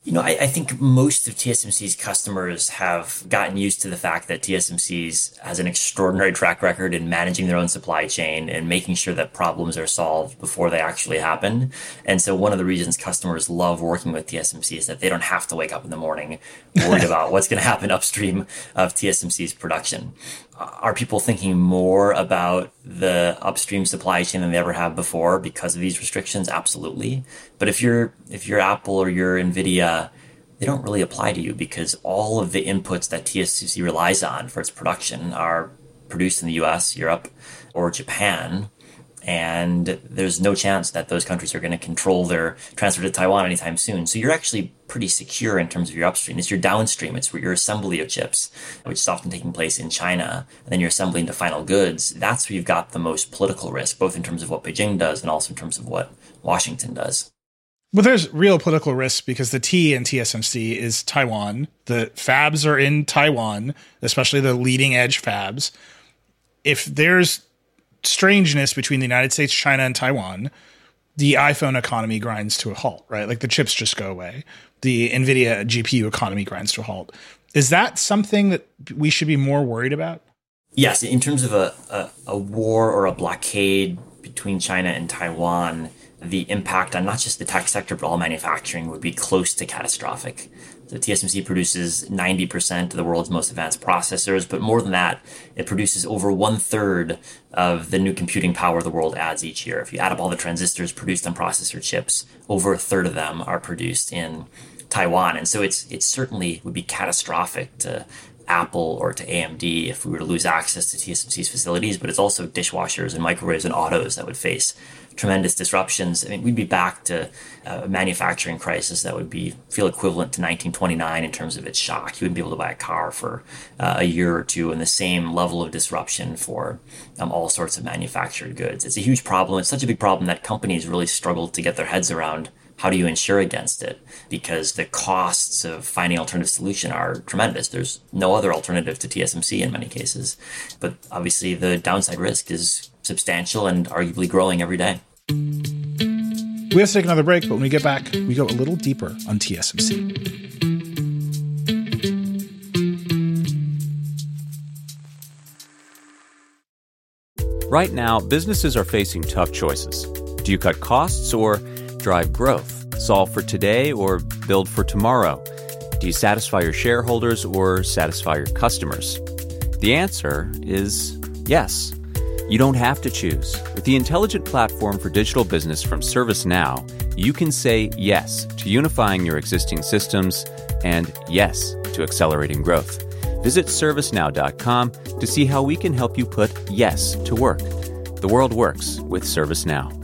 You know, I, I, think most of TSMC's customers have gotten used to the fact that TSMC's has an extraordinary track record in managing their own supply chain and making sure that problems are solved before they actually happen. And so one of the reasons customers love working with TSMC is that they don't have to wake up in the morning worried about what's going to happen upstream of TSMC's production are people thinking more about the upstream supply chain than they ever have before because of these restrictions? Absolutely. But if you're if you're Apple or you're Nvidia, they don't really apply to you because all of the inputs that TSMC relies on for its production are produced in the US, Europe, or Japan. And there's no chance that those countries are going to control their transfer to Taiwan anytime soon. So you're actually pretty secure in terms of your upstream. It's your downstream. It's where your assembly of chips, which is often taking place in China, and then you're assembling to final goods. That's where you've got the most political risk, both in terms of what Beijing does and also in terms of what Washington does. Well, there's real political risk because the T in TSMC is Taiwan. The fabs are in Taiwan, especially the leading edge fabs. If there's strangeness between the United States, China, and Taiwan, the iPhone economy grinds to a halt, right? Like the chips just go away. The NVIDIA GPU economy grinds to a halt. Is that something that we should be more worried about? Yes, in terms of a, a, a war or a blockade between China and Taiwan, the impact on not just the tech sector, but all manufacturing would be close to catastrophic. So TSMC produces 90% of the world's most advanced processors, but more than that, it produces over one third of the new computing power the world adds each year. If you add up all the transistors produced on processor chips, over a third of them are produced in Taiwan. And so it's it certainly would be catastrophic to Apple or to AMD if we were to lose access to TSMC's facilities, but it's also dishwashers and microwaves and autos that would face tremendous disruptions. I mean, we'd be back to a manufacturing crisis that would be feel equivalent to 1929 in terms of its shock. You wouldn't be able to buy a car for uh, a year or two, and the same level of disruption for um, all sorts of manufactured goods. It's a huge problem. It's such a big problem that companies really struggle to get their heads around how do you insure against it? Because the costs of finding alternative solution are tremendous. There's no other alternative to TSMC in many cases. But obviously the downside risk is substantial and arguably growing every day. We have to take another break, but when we get back, we go a little deeper on TSMC. Right now, businesses are facing tough choices. Do you cut costs or drive growth? Solve for today or build for tomorrow? Do you satisfy your shareholders or satisfy your customers? The answer is yes. You don't have to choose. With the intelligent platform for digital business from ServiceNow, you can say yes to unifying your existing systems and yes to accelerating growth. Visit servicenow.com to see how we can help you put yes to work. The world works with ServiceNow.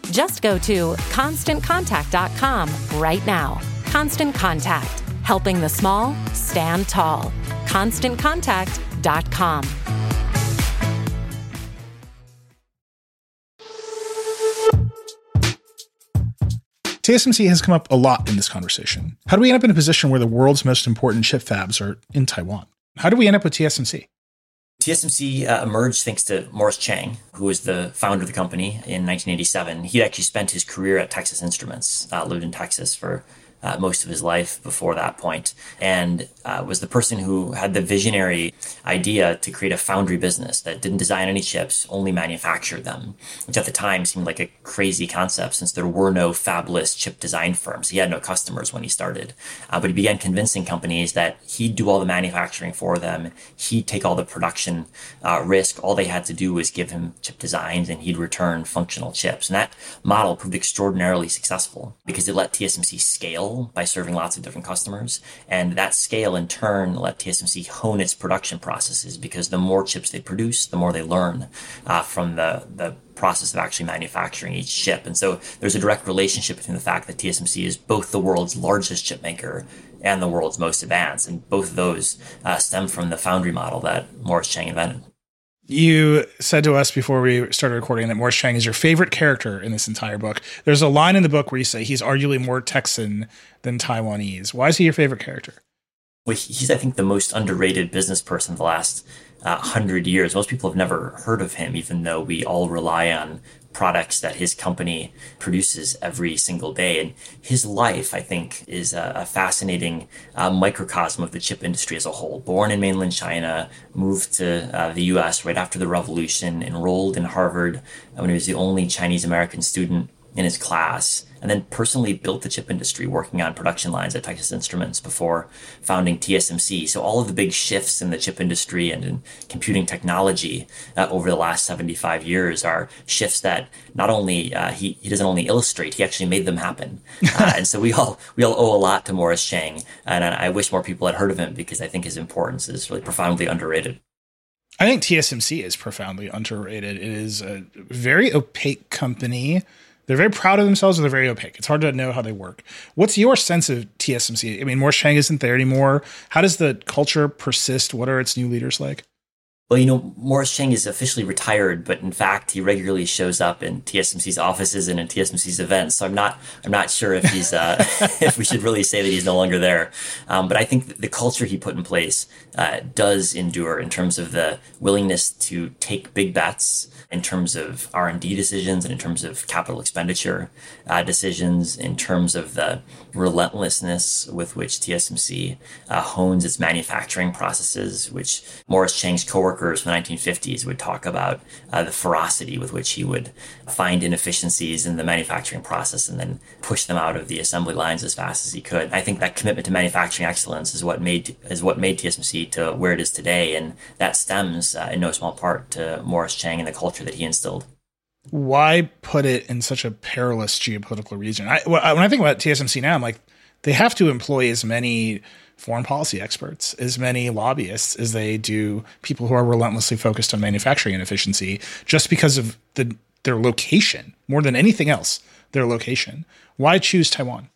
Just go to constantcontact.com right now. Constant Contact, helping the small stand tall. ConstantContact.com. TSMC has come up a lot in this conversation. How do we end up in a position where the world's most important chip fabs are in Taiwan? How do we end up with TSMC? TSMC uh, emerged thanks to Morris Chang, who was the founder of the company in 1987. He actually spent his career at Texas Instruments, uh, lived in Texas for uh, most of his life before that point, and uh, was the person who had the visionary idea to create a foundry business that didn't design any chips, only manufactured them, which at the time seemed like a crazy concept since there were no fabless chip design firms. He had no customers when he started, uh, but he began convincing companies that he'd do all the manufacturing for them, he'd take all the production uh, risk. All they had to do was give him chip designs, and he'd return functional chips. And that model proved extraordinarily successful because it let TSMC scale by serving lots of different customers. And that scale in turn let TSMC hone its production processes because the more chips they produce, the more they learn uh, from the, the process of actually manufacturing each chip. And so there's a direct relationship between the fact that TSMC is both the world's largest chip maker and the world's most advanced. And both of those uh, stem from the foundry model that Morris Chang invented. You said to us before we started recording that Morris Chang is your favorite character in this entire book. There's a line in the book where you say he's arguably more Texan than Taiwanese. Why is he your favorite character? Well, he's, I think, the most underrated business person of the last uh, hundred years. Most people have never heard of him, even though we all rely on products that his company produces every single day. And his life, I think, is a, a fascinating uh, microcosm of the chip industry as a whole. Born in mainland China, moved to uh, the US right after the revolution, enrolled in Harvard when he was the only Chinese American student in his class and then personally built the chip industry working on production lines at Texas Instruments before founding TSMC. So all of the big shifts in the chip industry and in computing technology uh, over the last 75 years are shifts that not only uh, he, he doesn't only illustrate, he actually made them happen. Uh, and so we all we all owe a lot to Morris Chang, and I wish more people had heard of him because I think his importance is really profoundly underrated. I think TSMC is profoundly underrated. It is a very opaque company they're very proud of themselves and they're very opaque. It's hard to know how they work. What's your sense of TSMC? I mean, Morris Chang isn't there anymore. How does the culture persist? What are its new leaders like? Well, you know, Morris Chang is officially retired, but in fact, he regularly shows up in TSMC's offices and in TSMC's events. So I'm not, I'm not sure if he's, uh, if we should really say that he's no longer there. Um, but I think the culture he put in place uh, does endure in terms of the willingness to take big bets in terms of R&D decisions and in terms of capital expenditure uh, decisions, in terms of the relentlessness with which TSMC uh, hones its manufacturing processes, which Morris Chang's coworkers from the 1950s would talk about uh, the ferocity with which he would find inefficiencies in the manufacturing process and then push them out of the assembly lines as fast as he could. I think that commitment to manufacturing excellence is what made is what made TSMC to where it is today, and that stems uh, in no small part to Morris Chang and the culture culture that he instilled. Why put it in such a perilous geopolitical region? I, when I think about TSMC now, I'm like, they have to employ as many foreign policy experts, as many lobbyists as they do people who are relentlessly focused on manufacturing inefficiency just because of the their location more than anything else, their location. Why choose Taiwan?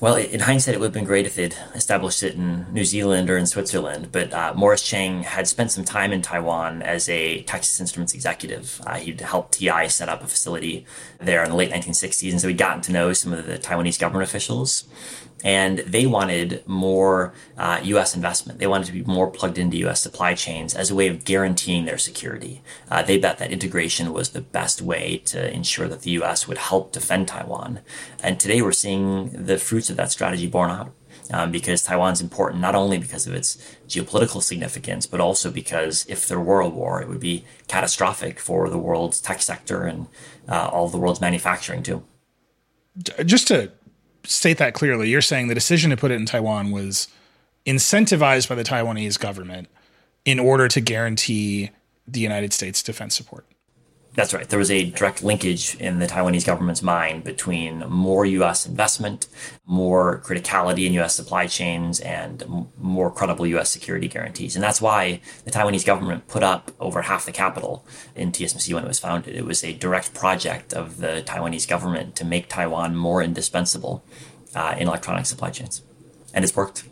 Well, in hindsight, it would have been great if they'd established it in New Zealand or in Switzerland. But uh, Morris Chang had spent some time in Taiwan as a Texas Instruments executive. Uh, he'd helped TI set up a facility there in the late 1960s, and so he'd gotten to know some of the Taiwanese government officials and they wanted more uh, U.S. investment. They wanted to be more plugged into U.S. supply chains as a way of guaranteeing their security. Uh, they bet that integration was the best way to ensure that the U.S. would help defend Taiwan. And today we're seeing the fruits of that strategy borne out. Um, because Taiwan's important not only because of its geopolitical significance, but also because if there were a war, it would be catastrophic for the world's tech sector and uh, all the world's manufacturing too. Just to state that clearly. You're saying the decision to put it in Taiwan was incentivized by the Taiwanese government in order to guarantee the United States defense support. That's right. There was a direct linkage in the Taiwanese government's mind between more U.S. investment, more criticality in U.S. supply chains, and more credible U.S. security guarantees. And that's why the Taiwanese government put up over half the capital in TSMC when it was founded. It was a direct project of the Taiwanese government to make Taiwan more indispensable uh, in electronic supply chains. And it's worked.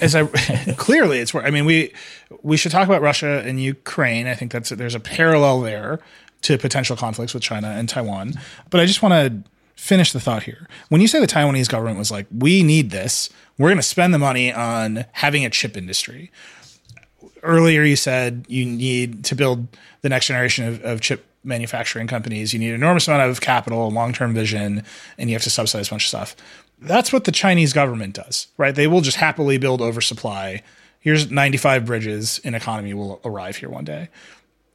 As I clearly it's worked. I mean, we we should talk about Russia and Ukraine. I think that's there's a parallel there to potential conflicts with China and Taiwan. But I just want to finish the thought here. When you say the Taiwanese government was like, we need this, we're going to spend the money on having a chip industry. Earlier, you said you need to build the next generation of, of chip manufacturing companies. You need an enormous amount of capital, long term vision, and you have to subsidize a bunch of stuff. That's what the Chinese government does, right? They will just happily build oversupply. Here's 95 bridges, an economy will arrive here one day.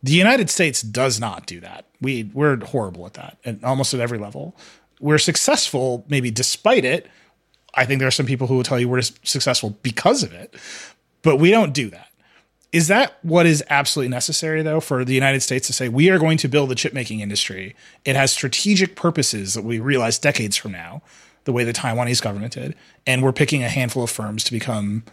The United States does not do that. We we're horrible at that, and almost at every level. We're successful, maybe despite it. I think there are some people who will tell you we're successful because of it, but we don't do that. Is that what is absolutely necessary, though, for the United States to say we are going to build the chip making industry? It has strategic purposes that we realize decades from now, the way the Taiwanese government did, and we're picking a handful of firms to become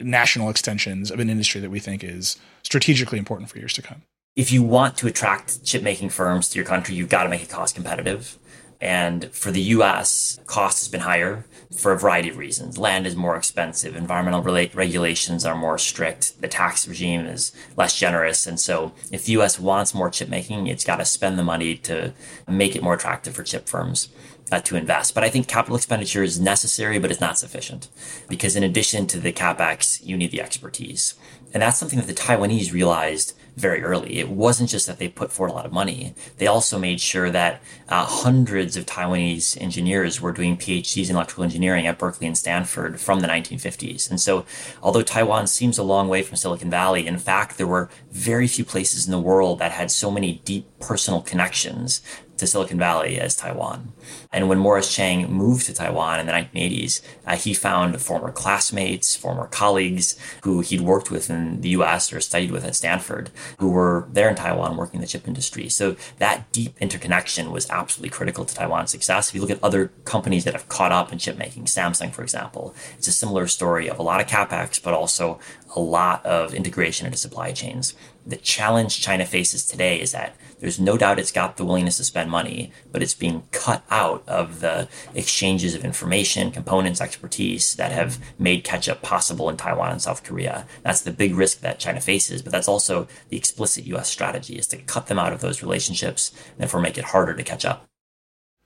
national extensions of an industry that we think is strategically important for years to come if you want to attract chip making firms to your country, you've got to make it cost competitive. And for the US, cost has been higher for a variety of reasons. Land is more expensive, environmental regulations are more strict, the tax regime is less generous. And so, if the US wants more chip making, it's got to spend the money to make it more attractive for chip firms. Uh, to invest. But I think capital expenditure is necessary, but it's not sufficient because in addition to the capex, you need the expertise. And that's something that the Taiwanese realized very early. It wasn't just that they put forward a lot of money. They also made sure that uh, hundreds of Taiwanese engineers were doing PhDs in electrical engineering at Berkeley and Stanford from the 1950s. And so, although Taiwan seems a long way from Silicon Valley, in fact, there were very few places in the world that had so many deep personal connections to Silicon Valley as Taiwan. And when Morris Chang moved to Taiwan in the 1980s, uh, he found former classmates, former colleagues who he'd worked with in the US or studied with at Stanford, who were there in Taiwan working in the chip industry. So that deep interconnection was absolutely critical to Taiwan's success. If you look at other companies that have caught up in chip making, Samsung, for example, it's a similar story of a lot of capex, but also a lot of integration into supply chains. The challenge China faces today is that there's no doubt it's got the willingness to spend money, but it's being cut out of the exchanges of information, components, expertise that have made catch up possible in Taiwan and South Korea. That's the big risk that China faces, but that's also the explicit US strategy is to cut them out of those relationships and therefore make it harder to catch up.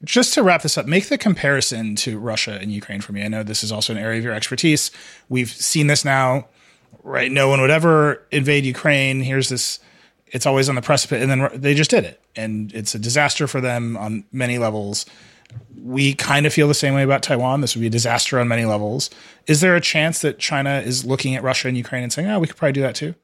Just to wrap this up, make the comparison to Russia and Ukraine for me. I know this is also an area of your expertise. We've seen this now, right? No one would ever invade Ukraine. Here's this it's always on the precipice, and then they just did it, and it's a disaster for them on many levels. We kind of feel the same way about Taiwan. This would be a disaster on many levels. Is there a chance that China is looking at Russia and Ukraine and saying, "Oh, we could probably do that too"?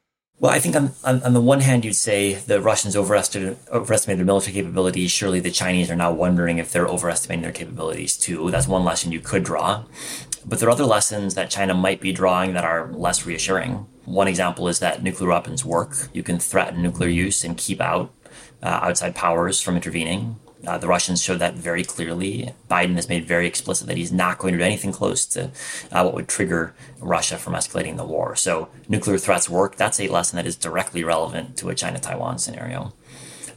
Well, I think on, on, on, the one hand, you'd say the Russians overestimated, overestimated their military capabilities. Surely the Chinese are now wondering if they're overestimating their capabilities too. That's one lesson you could draw. But there are other lessons that China might be drawing that are less reassuring. One example is that nuclear weapons work. You can threaten nuclear use and keep out uh, outside powers from intervening. Uh, the Russians showed that very clearly. Biden has made very explicit that he's not going to do anything close to uh, what would trigger Russia from escalating the war. So, nuclear threats work. That's a lesson that is directly relevant to a China Taiwan scenario.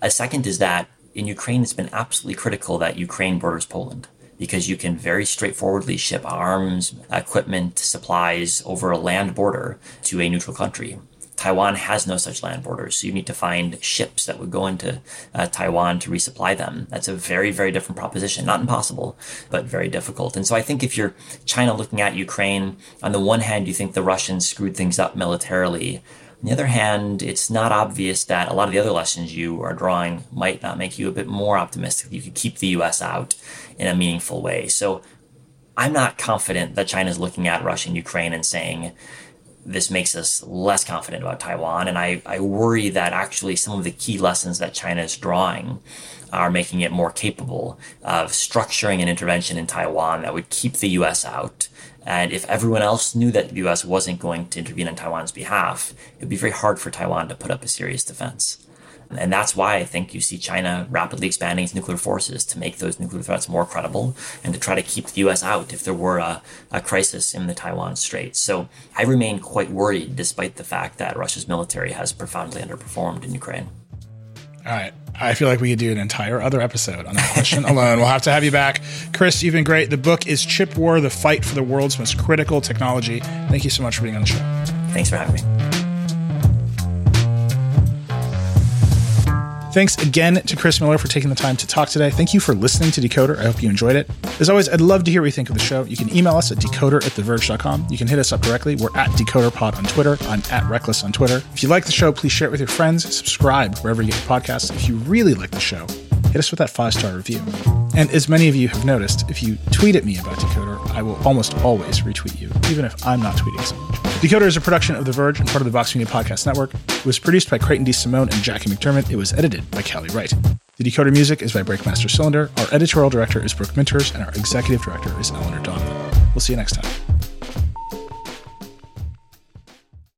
A second is that in Ukraine, it's been absolutely critical that Ukraine borders Poland because you can very straightforwardly ship arms, equipment, supplies over a land border to a neutral country. Taiwan has no such land borders, so you need to find ships that would go into uh, Taiwan to resupply them. That's a very, very different proposition. Not impossible, but very difficult. And so I think if you're China looking at Ukraine, on the one hand, you think the Russians screwed things up militarily. On the other hand, it's not obvious that a lot of the other lessons you are drawing might not make you a bit more optimistic. You could keep the US out in a meaningful way. So I'm not confident that China is looking at Russia and Ukraine and saying, this makes us less confident about Taiwan. And I, I worry that actually some of the key lessons that China is drawing are making it more capable of structuring an intervention in Taiwan that would keep the US out and if everyone else knew that the US wasn't going to intervene on Taiwan's behalf, it would be very hard for Taiwan to put up a serious defense. And that's why I think you see China rapidly expanding its nuclear forces to make those nuclear threats more credible and to try to keep the US out if there were a, a crisis in the Taiwan Straits. So I remain quite worried despite the fact that Russia's military has profoundly underperformed in Ukraine. All right. I feel like we could do an entire other episode on that question alone. We'll have to have you back. Chris, you've been great. The book is Chip War The Fight for the World's Most Critical Technology. Thank you so much for being on the show. Thanks for having me. Thanks again to Chris Miller for taking the time to talk today. Thank you for listening to Decoder. I hope you enjoyed it. As always, I'd love to hear what you think of the show. You can email us at decoder at theverge.com. You can hit us up directly. We're at DecoderPod on Twitter. I'm at Reckless on Twitter. If you like the show, please share it with your friends. Subscribe wherever you get your podcasts. If you really like the show, hit us with that five star review. And as many of you have noticed, if you tweet at me about Decoder, I will almost always retweet you, even if I'm not tweeting so much. Decoder is a production of The Verge and part of the Vox Media Podcast Network. It was produced by Creighton DeSimone and Jackie McDermott. It was edited by Callie Wright. The Decoder music is by Breakmaster Cylinder. Our editorial director is Brooke Minters, and our executive director is Eleanor Donovan. We'll see you next time.